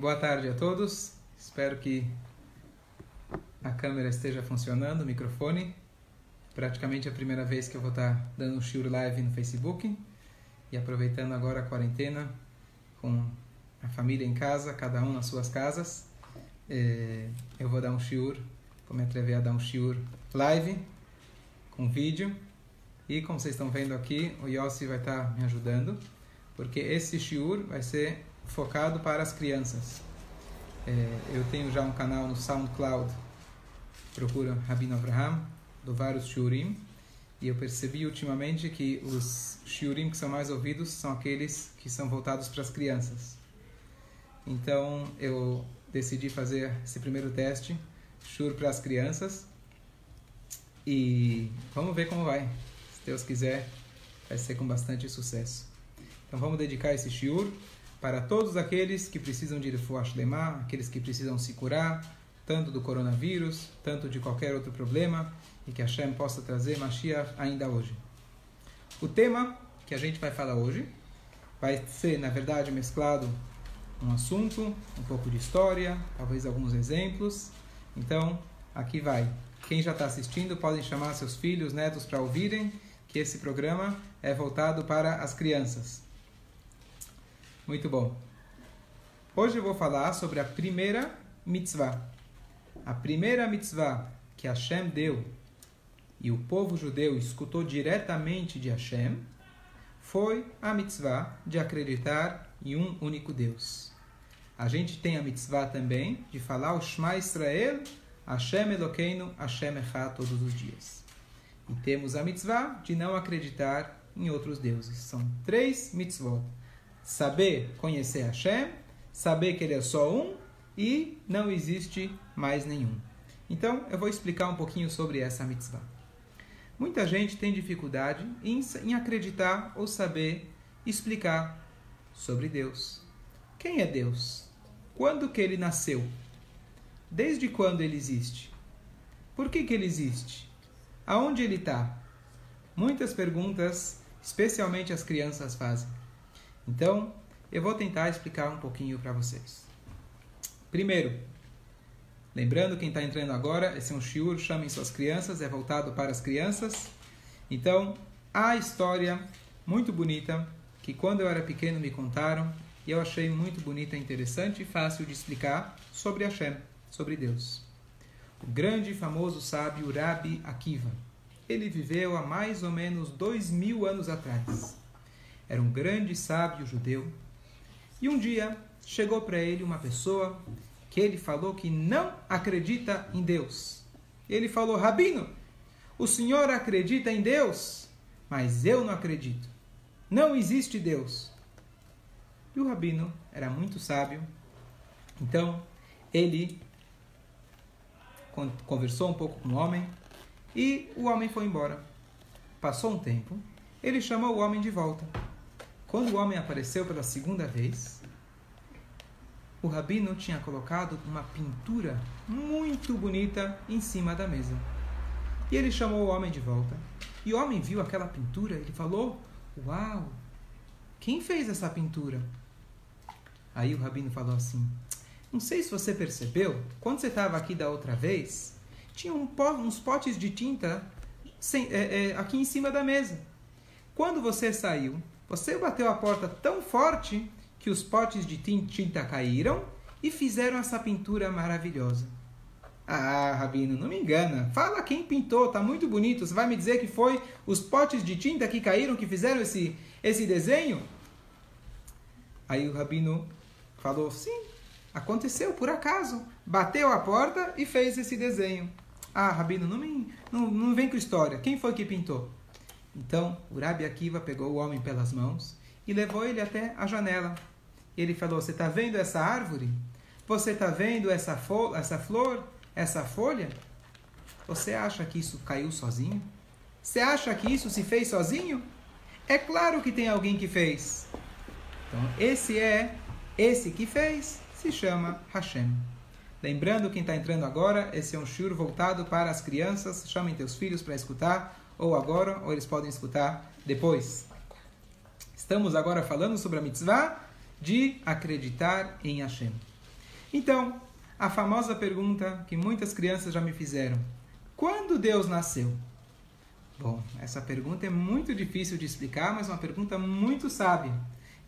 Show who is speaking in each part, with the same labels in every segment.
Speaker 1: Boa tarde a todos. Espero que a câmera esteja funcionando, o microfone. Praticamente a primeira vez que eu vou estar dando um shiur live no Facebook. E aproveitando agora a quarentena com a família em casa, cada um nas suas casas. É, eu vou dar um shiur, vou me atrever a dar um shiur live, com vídeo. E como vocês estão vendo aqui, o Yossi vai estar me ajudando, porque esse shiur vai ser focado para as crianças. É, eu tenho já um canal no SoundCloud, procura Rabino Abraham, do vários shiurim, e eu percebi ultimamente que os shiurim que são mais ouvidos são aqueles que são voltados para as crianças. Então eu decidi fazer esse primeiro teste, shiur para as crianças, e vamos ver como vai. Se Deus quiser, vai ser com bastante sucesso. Então vamos dedicar esse shiur para todos aqueles que precisam de lemar, aqueles que precisam se curar, tanto do coronavírus, tanto de qualquer outro problema, e que Hashem possa trazer Mashiach ainda hoje. O tema que a gente vai falar hoje vai ser, na verdade, mesclado um assunto, um pouco de história, talvez alguns exemplos. Então, aqui vai. Quem já está assistindo podem chamar seus filhos, netos para ouvirem que esse programa é voltado para as crianças. Muito bom. Hoje eu vou falar sobre a primeira mitzvah. A primeira mitzvah que Hashem deu e o povo judeu escutou diretamente de Hashem foi a mitzvah de acreditar em um único Deus. A gente tem a mitzvah também de falar o Shema Israel, Hashem Elokeinu, Hashem Echad todos os dias. E temos a mitzvah de não acreditar em outros deuses. São três mitzvot. Saber conhecer Hashem, saber que ele é só um e não existe mais nenhum. Então, eu vou explicar um pouquinho sobre essa mitzvah. Muita gente tem dificuldade em, em acreditar ou saber explicar sobre Deus. Quem é Deus? Quando que ele nasceu? Desde quando ele existe? Por que, que ele existe? Aonde ele está? Muitas perguntas, especialmente as crianças, fazem. Então, eu vou tentar explicar um pouquinho para vocês. Primeiro, lembrando quem está entrando agora, esse é um shiur, chamem suas crianças, é voltado para as crianças. Então, a história muito bonita que quando eu era pequeno me contaram e eu achei muito bonita, interessante e fácil de explicar sobre Hashem, sobre Deus. O grande e famoso sábio Rabi Akiva. Ele viveu há mais ou menos dois mil anos atrás. Era um grande sábio judeu. E um dia chegou para ele uma pessoa que ele falou que não acredita em Deus. Ele falou: Rabino, o senhor acredita em Deus, mas eu não acredito. Não existe Deus. E o rabino era muito sábio. Então, ele conversou um pouco com o homem e o homem foi embora. Passou um tempo, ele chamou o homem de volta. Quando o homem apareceu pela segunda vez, o rabino tinha colocado uma pintura muito bonita em cima da mesa. E ele chamou o homem de volta. E o homem viu aquela pintura, ele falou: Uau! Quem fez essa pintura? Aí o rabino falou assim: Não sei se você percebeu, quando você estava aqui da outra vez, tinha um pó, uns potes de tinta sem, é, é, aqui em cima da mesa. Quando você saiu, você bateu a porta tão forte que os potes de tinta caíram e fizeram essa pintura maravilhosa. Ah, Rabino, não me engana. Fala quem pintou, tá muito bonito. Você vai me dizer que foi os potes de tinta que caíram que fizeram esse, esse desenho? Aí o Rabino falou: sim, aconteceu por acaso. Bateu a porta e fez esse desenho. Ah, Rabino, não, me, não, não vem com história. Quem foi que pintou? Então, o Rabi Akiva pegou o homem pelas mãos e levou ele até a janela. Ele falou: Você está vendo essa árvore? Você está vendo essa, essa flor? essa folha, você acha que isso caiu sozinho? Você acha que isso se fez sozinho? É claro que tem alguém que fez. Então, esse é, esse que fez, se chama Hashem. Lembrando quem está entrando agora, esse é um shur voltado para as crianças. Chamem teus filhos para escutar, ou agora, ou eles podem escutar depois. Estamos agora falando sobre a mitzvah de acreditar em Hashem. Então, a famosa pergunta que muitas crianças já me fizeram: quando Deus nasceu? Bom, essa pergunta é muito difícil de explicar, mas uma pergunta muito sábia.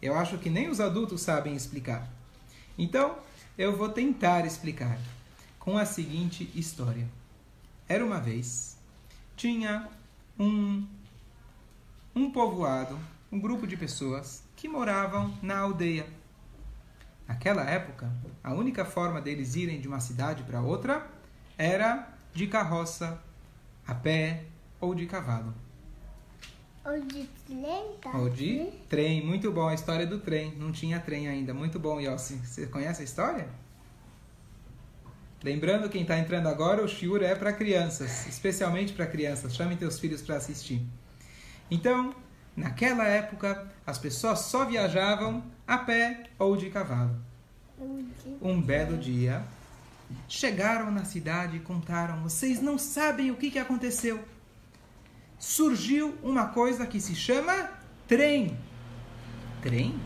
Speaker 1: Eu acho que nem os adultos sabem explicar. Então, eu vou tentar explicar com a seguinte história. Era uma vez, tinha um, um povoado, um grupo de pessoas que moravam na aldeia. Naquela época, a única forma deles irem de uma cidade para outra era de carroça, a pé ou de cavalo.
Speaker 2: Ou de trem, tá?
Speaker 1: Ou de trem. Muito bom a história do trem. Não tinha trem ainda. Muito bom, Yossi. Você conhece a história? Lembrando, quem está entrando agora, o Shiur é para crianças, especialmente para crianças. Chame teus filhos para assistir. Então, naquela época, as pessoas só viajavam a pé ou de cavalo. Um belo dia, chegaram na cidade e contaram: vocês não sabem o que, que aconteceu. Surgiu uma coisa que se chama trem. Trem?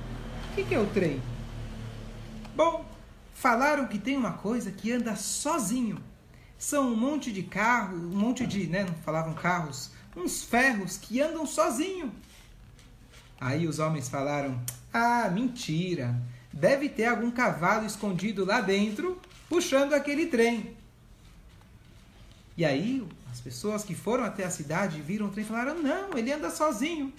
Speaker 1: O que, que é o trem? Bom, falaram que tem uma coisa que anda sozinho. São um monte de carros, um monte de, né, não falavam carros, uns ferros que andam sozinho. Aí os homens falaram: "Ah, mentira. Deve ter algum cavalo escondido lá dentro puxando aquele trem". E aí as pessoas que foram até a cidade viram o trem e falaram: "Não, ele anda sozinho".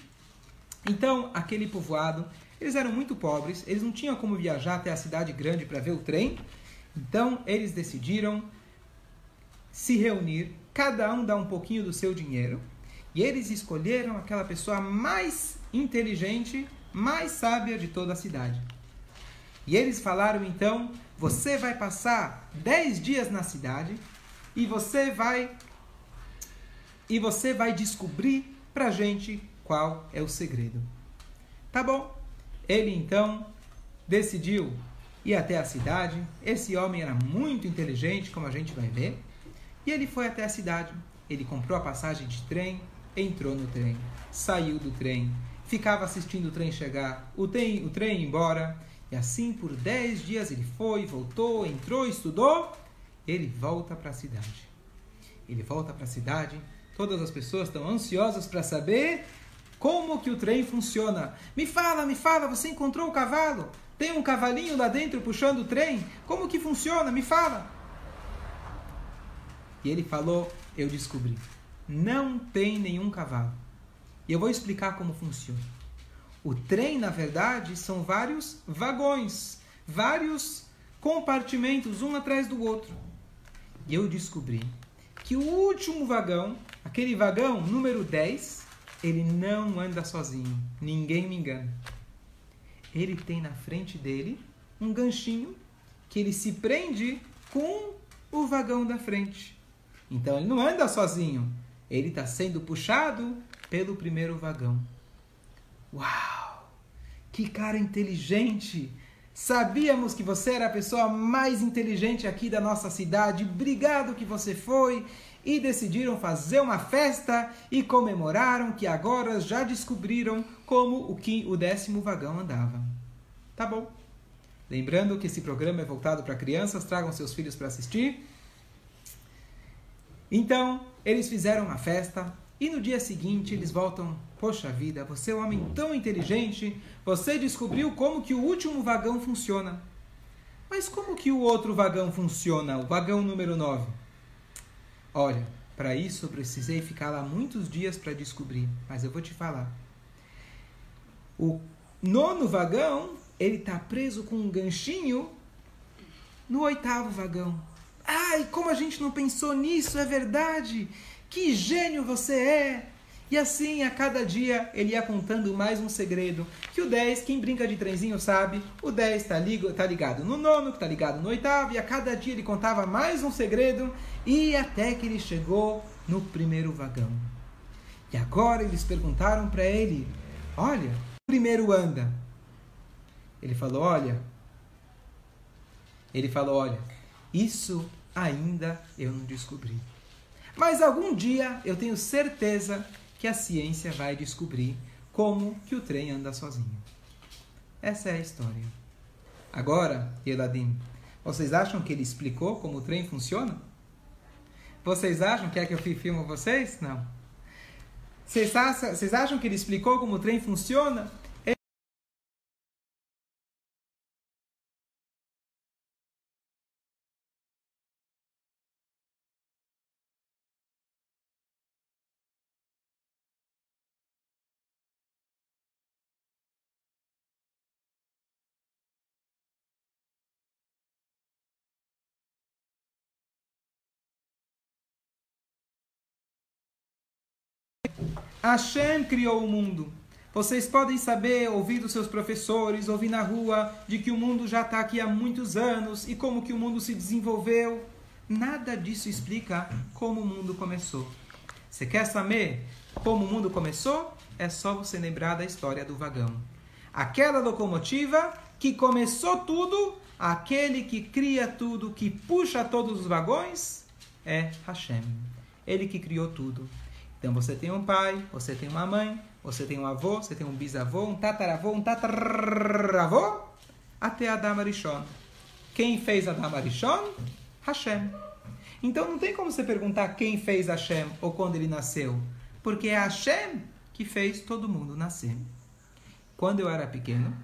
Speaker 1: Então, aquele povoado eles eram muito pobres, eles não tinham como viajar até a cidade grande para ver o trem. Então, eles decidiram se reunir, cada um dar um pouquinho do seu dinheiro, e eles escolheram aquela pessoa mais inteligente, mais sábia de toda a cidade. E eles falaram então: você vai passar 10 dias na cidade e você vai e você vai descobrir pra gente qual é o segredo. Tá bom? Ele então decidiu ir até a cidade. Esse homem era muito inteligente, como a gente vai ver. E ele foi até a cidade. Ele comprou a passagem de trem, entrou no trem, saiu do trem, ficava assistindo o trem chegar, o trem, o trem embora. E assim por dez dias ele foi, voltou, entrou, estudou. Ele volta para a cidade. Ele volta para a cidade. Todas as pessoas estão ansiosas para saber como que o trem funciona? Me fala, me fala, você encontrou o cavalo? Tem um cavalinho lá dentro puxando o trem? Como que funciona? Me fala. E ele falou, eu descobri. Não tem nenhum cavalo. E eu vou explicar como funciona. O trem, na verdade, são vários vagões, vários compartimentos, um atrás do outro. E eu descobri que o último vagão, aquele vagão número 10, ele não anda sozinho. Ninguém me engana. Ele tem na frente dele um ganchinho que ele se prende com o vagão da frente. Então ele não anda sozinho. Ele está sendo puxado pelo primeiro vagão. Uau! Que cara inteligente! Sabíamos que você era a pessoa mais inteligente aqui da nossa cidade. Obrigado que você foi e decidiram fazer uma festa e comemoraram que agora já descobriram como o, que, o décimo vagão andava. Tá bom. Lembrando que esse programa é voltado para crianças, tragam seus filhos para assistir. Então, eles fizeram uma festa e no dia seguinte eles voltam. Poxa vida, você é um homem tão inteligente, você descobriu como que o último vagão funciona. Mas como que o outro vagão funciona, o vagão número 9? Olha, para isso eu precisei ficar lá muitos dias para descobrir, mas eu vou te falar. O nono vagão, ele tá preso com um ganchinho no oitavo vagão. Ai, como a gente não pensou nisso, é verdade! Que gênio você é! E assim, a cada dia, ele ia contando mais um segredo. Que o 10, quem brinca de trenzinho sabe, o 10 está tá ligado no nono, está ligado no oitavo, e a cada dia ele contava mais um segredo, e até que ele chegou no primeiro vagão. E agora eles perguntaram para ele: Olha, primeiro anda. Ele falou: Olha. Ele falou: Olha, isso ainda eu não descobri. Mas algum dia eu tenho certeza que a ciência vai descobrir como que o trem anda sozinho. Essa é a história. Agora, Eladim, Vocês acham que ele explicou como o trem funciona? Vocês acham que é que eu filmo vocês? Não. Vocês acham, vocês acham que ele explicou como o trem funciona? Hashem criou o mundo. Vocês podem saber, ouvir seus professores, ouvir na rua, de que o mundo já está aqui há muitos anos e como que o mundo se desenvolveu. Nada disso explica como o mundo começou. Você quer saber como o mundo começou? É só você lembrar da história do vagão. Aquela locomotiva que começou tudo, aquele que cria tudo, que puxa todos os vagões, é Hashem. Ele que criou tudo. Então você tem um pai, você tem uma mãe, você tem um avô, você tem um bisavô, um tataravô, um tataravô, até Adam Arishon. Quem fez Adam Arishon? Hashem. Então não tem como você perguntar quem fez Hashem ou quando ele nasceu, porque é Hashem que fez todo mundo nascer. Quando eu era pequeno,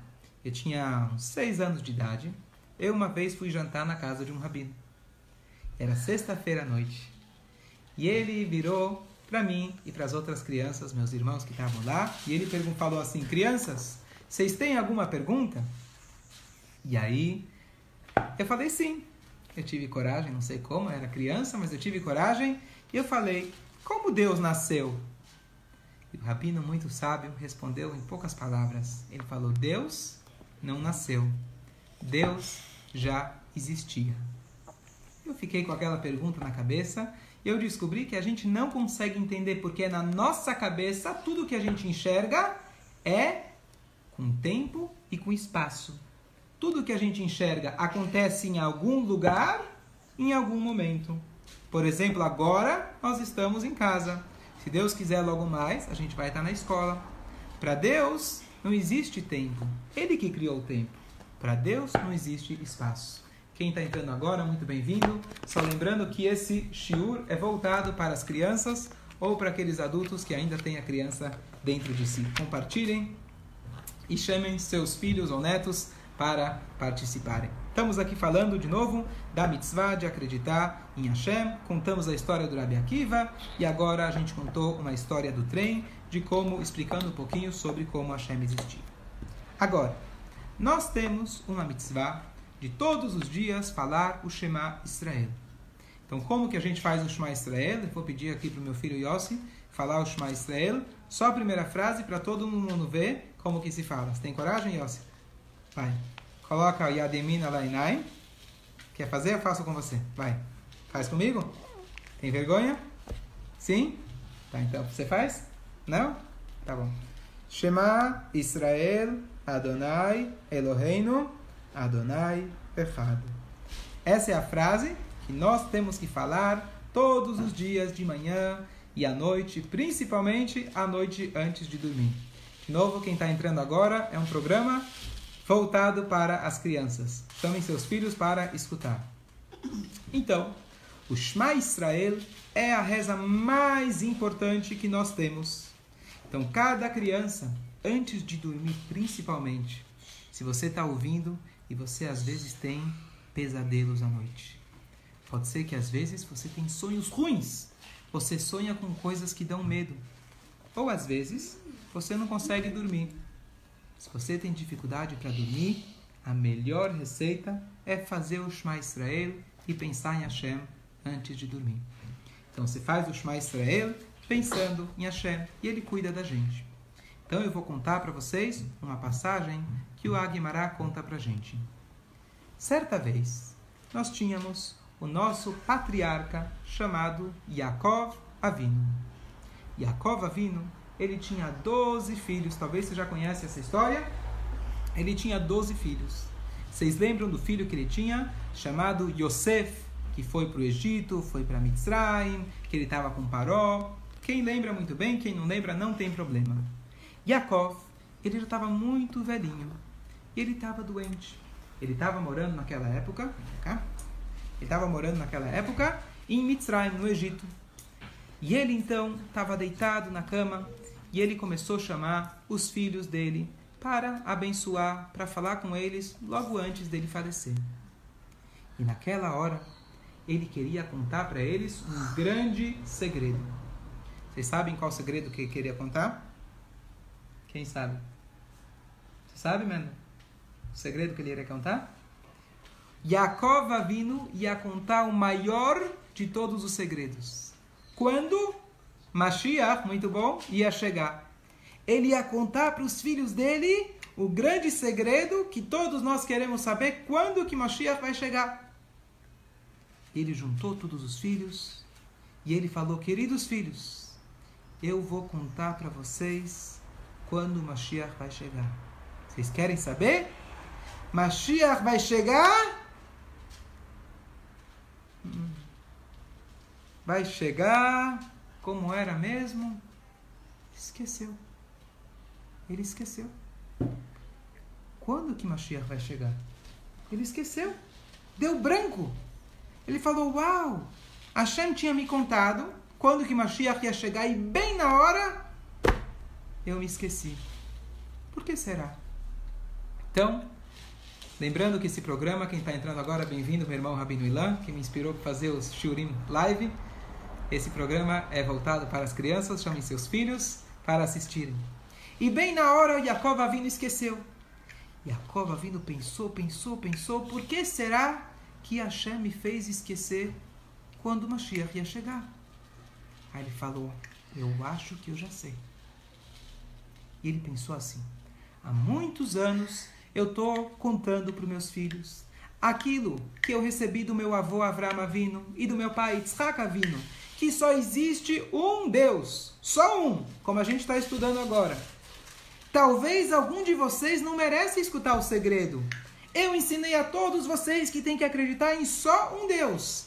Speaker 1: eu tinha uns seis anos de idade, eu uma vez fui jantar na casa de um rabino. Era sexta-feira à noite. E ele virou para mim e para as outras crianças, meus irmãos que estavam lá. E ele falou assim: Crianças, vocês têm alguma pergunta? E aí eu falei sim. Eu tive coragem, não sei como, eu era criança, mas eu tive coragem. E eu falei: Como Deus nasceu? E o rabino, muito sábio, respondeu em poucas palavras: Ele falou, Deus não nasceu, Deus já existia. Eu fiquei com aquela pergunta na cabeça eu descobri que a gente não consegue entender porque na nossa cabeça tudo que a gente enxerga é com tempo e com espaço. Tudo que a gente enxerga acontece em algum lugar, em algum momento. Por exemplo, agora nós estamos em casa. Se Deus quiser logo mais, a gente vai estar na escola. Para Deus não existe tempo. Ele que criou o tempo. Para Deus não existe espaço. Quem está entrando agora, muito bem-vindo. Só lembrando que esse shiur é voltado para as crianças ou para aqueles adultos que ainda têm a criança dentro de si. Compartilhem e chamem seus filhos ou netos para participarem. Estamos aqui falando de novo da mitzvah de acreditar em Hashem. Contamos a história do Rabi Akiva e agora a gente contou uma história do trem, de como, explicando um pouquinho sobre como Hashem existia. Agora, nós temos uma mitzvah de todos os dias falar o Shema Israel. Então, como que a gente faz o Shema Israel? Eu vou pedir aqui para o meu filho Yossi falar o Shema Israel. Só a primeira frase para todo mundo ver como que se fala. Você tem coragem, Yossi? Vai. Coloca Yademina Lainai. Quer fazer? Eu faço com você. Vai. Faz comigo? Tem vergonha? Sim? Tá, então você faz? Não? Tá bom. Shema Israel Adonai Eloheinu Adonai Echad. Essa é a frase que nós temos que falar todos os dias de manhã e à noite, principalmente à noite antes de dormir. De novo, quem está entrando agora é um programa voltado para as crianças. Chamem seus filhos para escutar. Então, o Shema Israel é a reza mais importante que nós temos. Então, cada criança, antes de dormir, principalmente, se você está ouvindo, e você às vezes tem pesadelos à noite. Pode ser que às vezes você tem sonhos ruins. Você sonha com coisas que dão medo. Ou às vezes você não consegue dormir. Se você tem dificuldade para dormir, a melhor receita é fazer o Shema Israel e pensar em Hashem antes de dormir. Então você faz o Shema Israel pensando em Hashem e ele cuida da gente. Então eu vou contar para vocês uma passagem que o Aguimará conta para gente. Certa vez, nós tínhamos o nosso patriarca chamado Yaakov Avino. Yaakov Avino, ele tinha 12 filhos, talvez você já conhece essa história. Ele tinha 12 filhos. Vocês lembram do filho que ele tinha, chamado Yosef, que foi para o Egito, foi para Mitzrayim, que ele estava com Paró. Quem lembra muito bem, quem não lembra, não tem problema. Yaakov, ele já estava muito velhinho. Ele estava doente. Ele estava morando naquela época, ele estava morando naquela época em Mitzrayim, no Egito. E ele então estava deitado na cama e ele começou a chamar os filhos dele para abençoar, para falar com eles logo antes dele falecer. E naquela hora, ele queria contar para eles um grande segredo. Vocês sabem qual segredo que ele queria contar? Quem sabe? Você sabe, mano? O segredo que ele iria contar? Yaakov Avinu ia contar o maior de todos os segredos. Quando Mashiach, muito bom, ia chegar. Ele ia contar para os filhos dele o grande segredo que todos nós queremos saber quando que Mashiach vai chegar. Ele juntou todos os filhos e ele falou: Queridos filhos, eu vou contar para vocês quando o Mashiach vai chegar. Vocês querem saber? Mashiach vai chegar? Hum. Vai chegar como era mesmo? Esqueceu. Ele esqueceu. Quando que Mashiach vai chegar? Ele esqueceu. Deu branco. Ele falou: Uau! Hashem tinha me contado quando que Mashiach ia chegar e bem na hora eu me esqueci. Por que será? Então, lembrando que esse programa, quem está entrando agora, bem-vindo, meu irmão Rabino Ilan, que me inspirou para fazer os Shurim Live. Esse programa é voltado para as crianças, chamem seus filhos para assistirem. E bem na hora, Yaakov Avino esqueceu. Yaakov Avino pensou, pensou, pensou, por que será que Hashem me fez esquecer quando o Mashiach ia chegar? Aí ele falou, eu acho que eu já sei. E ele pensou assim, há muitos anos eu estou contando para os meus filhos aquilo que eu recebi do meu avô Avram Avino e do meu pai Yitzhak Avino, que só existe um Deus, só um, como a gente está estudando agora. Talvez algum de vocês não merece escutar o segredo. Eu ensinei a todos vocês que tem que acreditar em só um Deus.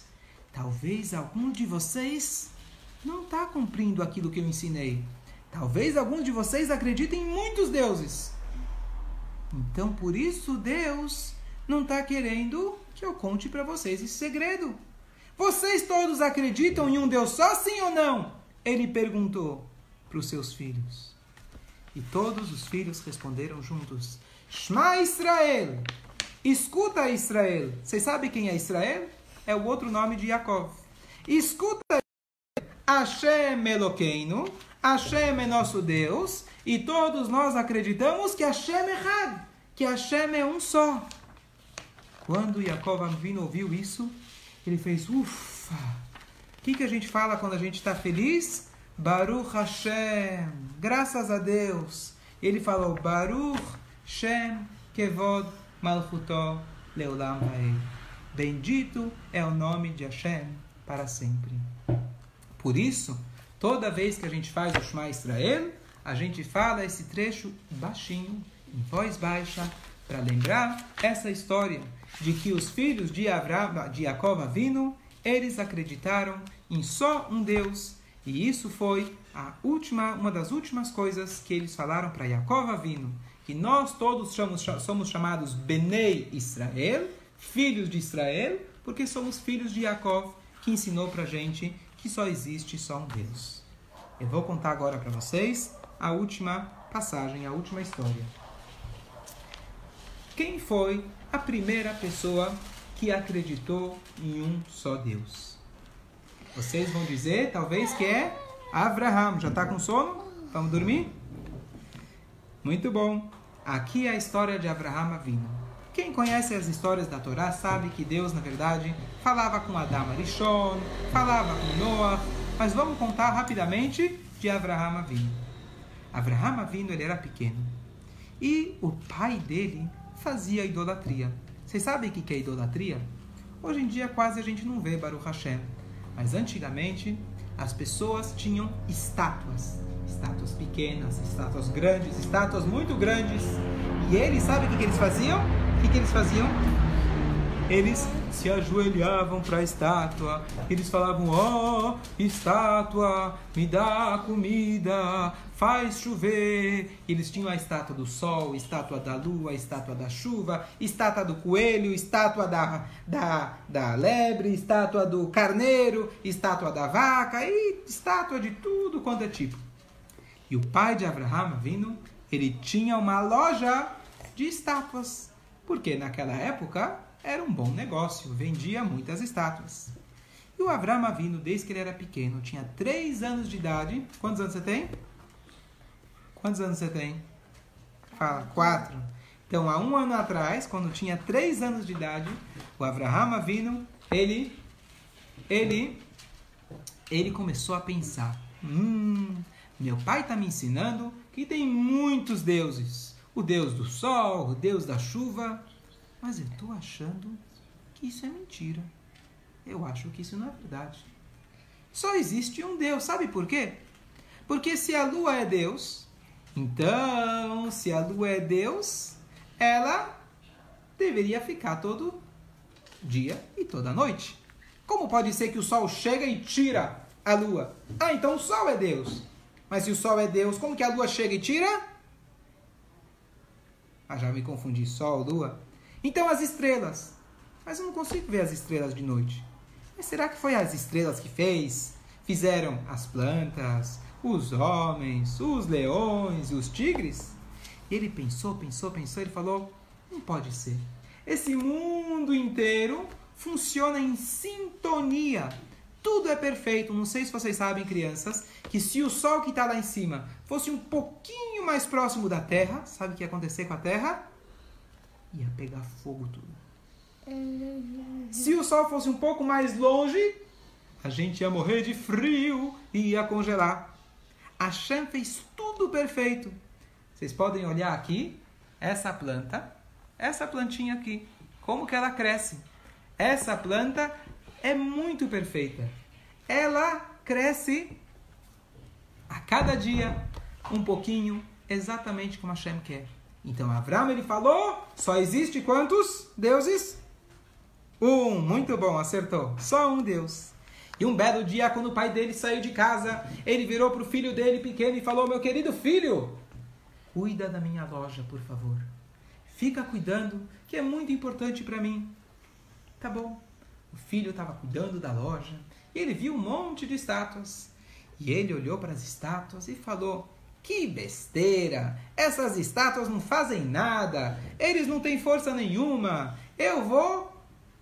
Speaker 1: Talvez algum de vocês não está cumprindo aquilo que eu ensinei. Talvez algum de vocês acreditem em muitos deuses. Então, por isso, Deus não está querendo que eu conte para vocês esse segredo. Vocês todos acreditam em um Deus só, sim ou não? Ele perguntou para os seus filhos. E todos os filhos responderam juntos: Shema Israel! Escuta Israel! Vocês sabem quem é Israel? É o outro nome de Yaakov. Escuta Hashem Eloqueino, Hashem é nosso Deus, e todos nós acreditamos que Hashem é errado, que Hashem é um só. Quando Yaakov Avinu ouviu isso, ele fez, ufa! O que, que a gente fala quando a gente está feliz? Baruch Hashem, graças a Deus. Ele falou, Baruch Shem Kevod Malchutó Leolam Bendito é o nome de Hashem para sempre. Por isso, toda vez que a gente faz o Shema Israel, a gente fala esse trecho baixinho, em voz baixa, para lembrar essa história de que os filhos de, Avraham, de Jacob Avino, eles acreditaram em só um Deus, e isso foi a última, uma das últimas coisas que eles falaram para Jacob Avino, que nós todos somos, somos chamados Benei Israel, filhos de Israel, porque somos filhos de Jacob, que ensinou para a gente que só existe só um Deus. Eu vou contar agora para vocês a última passagem, a última história. Quem foi a primeira pessoa que acreditou em um só Deus? Vocês vão dizer, talvez, que é Abraham. Já está com sono? Vamos dormir? Muito bom. Aqui é a história de Abraham vindo. Quem conhece as histórias da Torá sabe que Deus, na verdade, falava com Adão Arishon, falava com Noah, mas vamos contar rapidamente de Abraham vindo. Abraham vindo, ele era pequeno. E o pai dele fazia idolatria. Vocês sabem o que é idolatria? Hoje em dia quase a gente não vê Baruch Hashem. Mas antigamente as pessoas tinham estátuas. Estátuas pequenas, estátuas grandes, estátuas muito grandes. E eles, sabem o que eles faziam? Que, que eles faziam? eles se ajoelhavam para a estátua, eles falavam: Ó, oh, estátua, me dá comida, faz chover. Eles tinham a estátua do sol, estátua da lua, estátua da chuva, estátua do coelho, estátua da, da, da lebre, estátua do carneiro, estátua da vaca e estátua de tudo quanto é tipo. E o pai de Abraham vindo, ele tinha uma loja de estátuas, porque naquela época era um bom negócio, vendia muitas estátuas. E o Avram vindo desde que ele era pequeno, tinha três anos de idade. Quantos anos você tem? Quantos anos você tem? Fala, quatro. Então, há um ano atrás, quando tinha três anos de idade, o Avraham vindo, ele, ele, ele começou a pensar: hum, meu pai está me ensinando que tem muitos deuses. O deus do sol, o deus da chuva. Mas eu estou achando que isso é mentira. Eu acho que isso não é verdade. Só existe um Deus. Sabe por quê? Porque se a lua é Deus, então, se a lua é Deus, ela deveria ficar todo dia e toda noite. Como pode ser que o sol chega e tira a lua? Ah, então o sol é Deus. Mas se o sol é Deus, como que a lua chega e tira? Ah, já me confundi. Sol, lua. Então as estrelas. Mas eu não consigo ver as estrelas de noite. Mas será que foi as estrelas que fez? Fizeram as plantas, os homens, os leões e os tigres? E ele pensou, pensou, pensou, ele falou: não pode ser. Esse mundo inteiro funciona em sintonia. Tudo é perfeito. Não sei se vocês sabem, crianças, que se o Sol que está lá em cima fosse um pouquinho mais próximo da Terra, sabe o que ia acontecer com a Terra? ia pegar fogo tudo. Se o sol fosse um pouco mais longe, a gente ia morrer de frio e ia congelar. A Shem fez tudo perfeito. Vocês podem olhar aqui, essa planta, essa plantinha aqui, como que ela cresce. Essa planta é muito perfeita. Ela cresce a cada dia um pouquinho, exatamente como a Shem quer. Então Avram ele falou, só existe quantos deuses? Um, muito bom, acertou. Só um Deus. E um belo dia, quando o pai dele saiu de casa, ele virou para o filho dele pequeno e falou: Meu querido filho, cuida da minha loja, por favor. Fica cuidando, que é muito importante para mim. Tá bom. O filho estava cuidando da loja e ele viu um monte de estátuas. E ele olhou para as estátuas e falou: que besteira! Essas estátuas não fazem nada. Eles não têm força nenhuma. Eu vou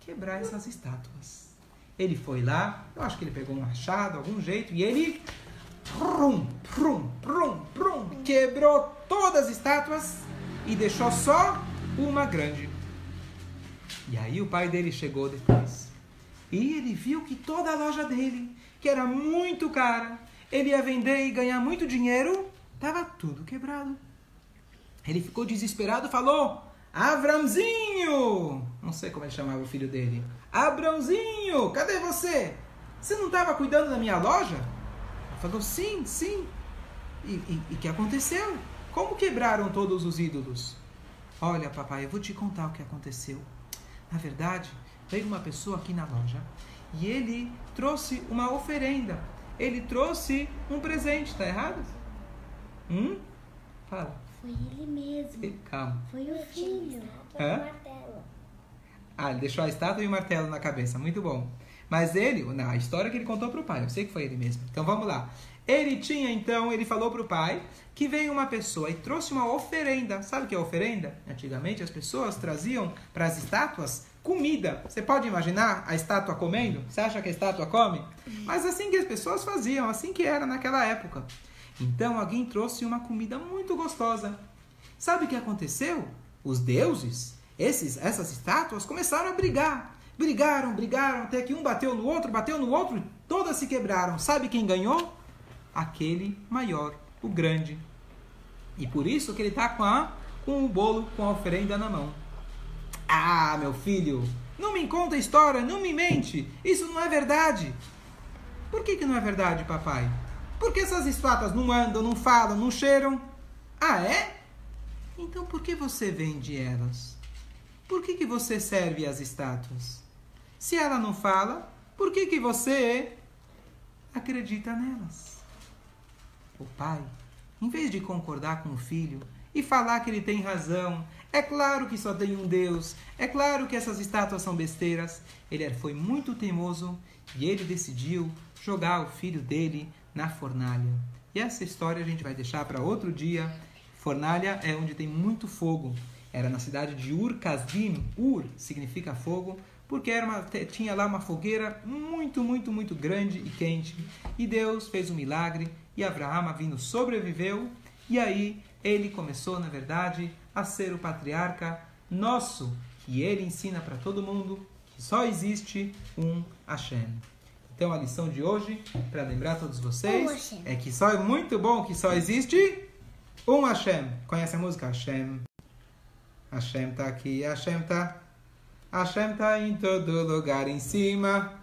Speaker 1: quebrar essas estátuas. Ele foi lá, eu acho que ele pegou um machado, algum jeito, e ele prum, prum, prum, prum, quebrou todas as estátuas e deixou só uma grande. E aí o pai dele chegou depois. E ele viu que toda a loja dele, que era muito cara, ele ia vender e ganhar muito dinheiro, Estava tudo quebrado. Ele ficou desesperado e falou: Avramzinho! Não sei como ele chamava o filho dele. Abrãozinho, cadê você? Você não estava cuidando da minha loja? Ele falou: Sim, sim. E o que aconteceu? Como quebraram todos os ídolos? Olha, papai, eu vou te contar o que aconteceu. Na verdade, veio uma pessoa aqui na loja e ele trouxe uma oferenda. Ele trouxe um presente, tá errado? Hum? Fala.
Speaker 2: Foi ele mesmo.
Speaker 1: Calma.
Speaker 2: Foi o filho.
Speaker 1: Hã? Ah, ele deixou a estátua e o martelo na cabeça. Muito bom. Mas ele, na história que ele contou para o pai, eu sei que foi ele mesmo. Então vamos lá. Ele tinha então, ele falou para o pai que veio uma pessoa e trouxe uma oferenda. Sabe o que é oferenda? Antigamente as pessoas traziam para as estátuas comida. Você pode imaginar a estátua comendo? Você acha que a estátua come? Mas assim que as pessoas faziam, assim que era naquela época. Então alguém trouxe uma comida muito gostosa. Sabe o que aconteceu? Os deuses, esses, essas estátuas, começaram a brigar. Brigaram, brigaram, até que um bateu no outro, bateu no outro, todas se quebraram. Sabe quem ganhou? Aquele maior, o grande. E por isso que ele está com, a, com o bolo, com a oferenda na mão. Ah, meu filho, não me conta a história, não me mente. Isso não é verdade. Por que, que não é verdade, papai? Por que essas estátuas não andam, não falam, não cheiram? Ah, é? Então por que você vende elas? por que, que você serve as estátuas? Se ela não fala, por que, que você acredita nelas? O pai, em vez de concordar com o filho e falar que ele tem razão, é claro que só tem um Deus, é claro que essas estátuas são besteiras, ele foi muito teimoso e ele decidiu jogar o filho dele na fornalha. E essa história a gente vai deixar para outro dia. Fornalha é onde tem muito fogo. Era na cidade de Ur Kasdim. Ur significa fogo, porque era uma, tinha lá uma fogueira muito, muito, muito grande e quente. E Deus fez um milagre e Abraão vindo sobreviveu. E aí ele começou, na verdade, a ser o patriarca nosso, que ele ensina para todo mundo que só existe um Hashem. Então a lição de hoje, para lembrar todos vocês, um é que só é muito bom que só existe um Hashem. Conhece a música? Hashem. Hashem tá aqui, Hashem tá. Hashem tá em todo lugar, em cima,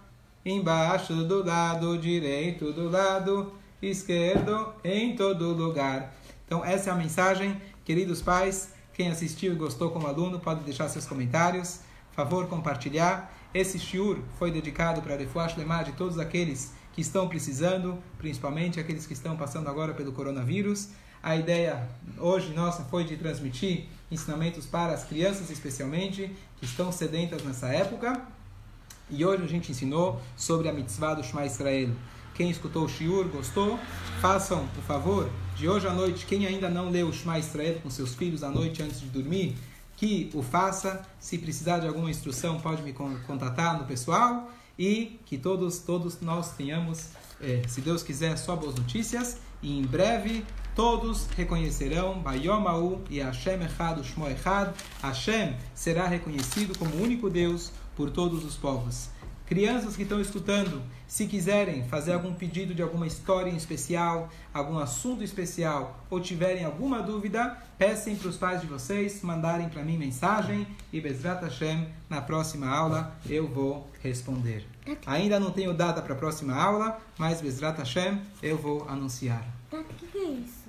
Speaker 1: embaixo, do lado direito, do lado esquerdo, em todo lugar. Então essa é a mensagem, queridos pais. Quem assistiu e gostou como aluno pode deixar seus comentários. Favor compartilhar. Esse shiur foi dedicado para a Refuash Lemar de todos aqueles que estão precisando, principalmente aqueles que estão passando agora pelo coronavírus. A ideia hoje nossa foi de transmitir ensinamentos para as crianças, especialmente, que estão sedentas nessa época. E hoje a gente ensinou sobre a mitzvah do Shema Israel. Quem escutou o shiur, gostou? Façam, por favor, de hoje à noite, quem ainda não leu o Shema Israel com seus filhos à noite antes de dormir, que o faça. Se precisar de alguma instrução, pode me contatar no pessoal. E que todos, todos nós tenhamos, eh, se Deus quiser, só boas notícias. E em breve todos reconhecerão Bayomaú e Hashem Echad, Shmo Echad. Hashem será reconhecido como único Deus por todos os povos. Crianças que estão escutando, se quiserem fazer algum pedido de alguma história em especial, algum assunto especial ou tiverem alguma dúvida, peçam para os pais de vocês mandarem para mim mensagem e Bezrat Hashem, na próxima aula eu vou responder. Ainda não tenho data para a próxima aula, mas Bezrat Hashem eu vou anunciar.
Speaker 2: O que é isso?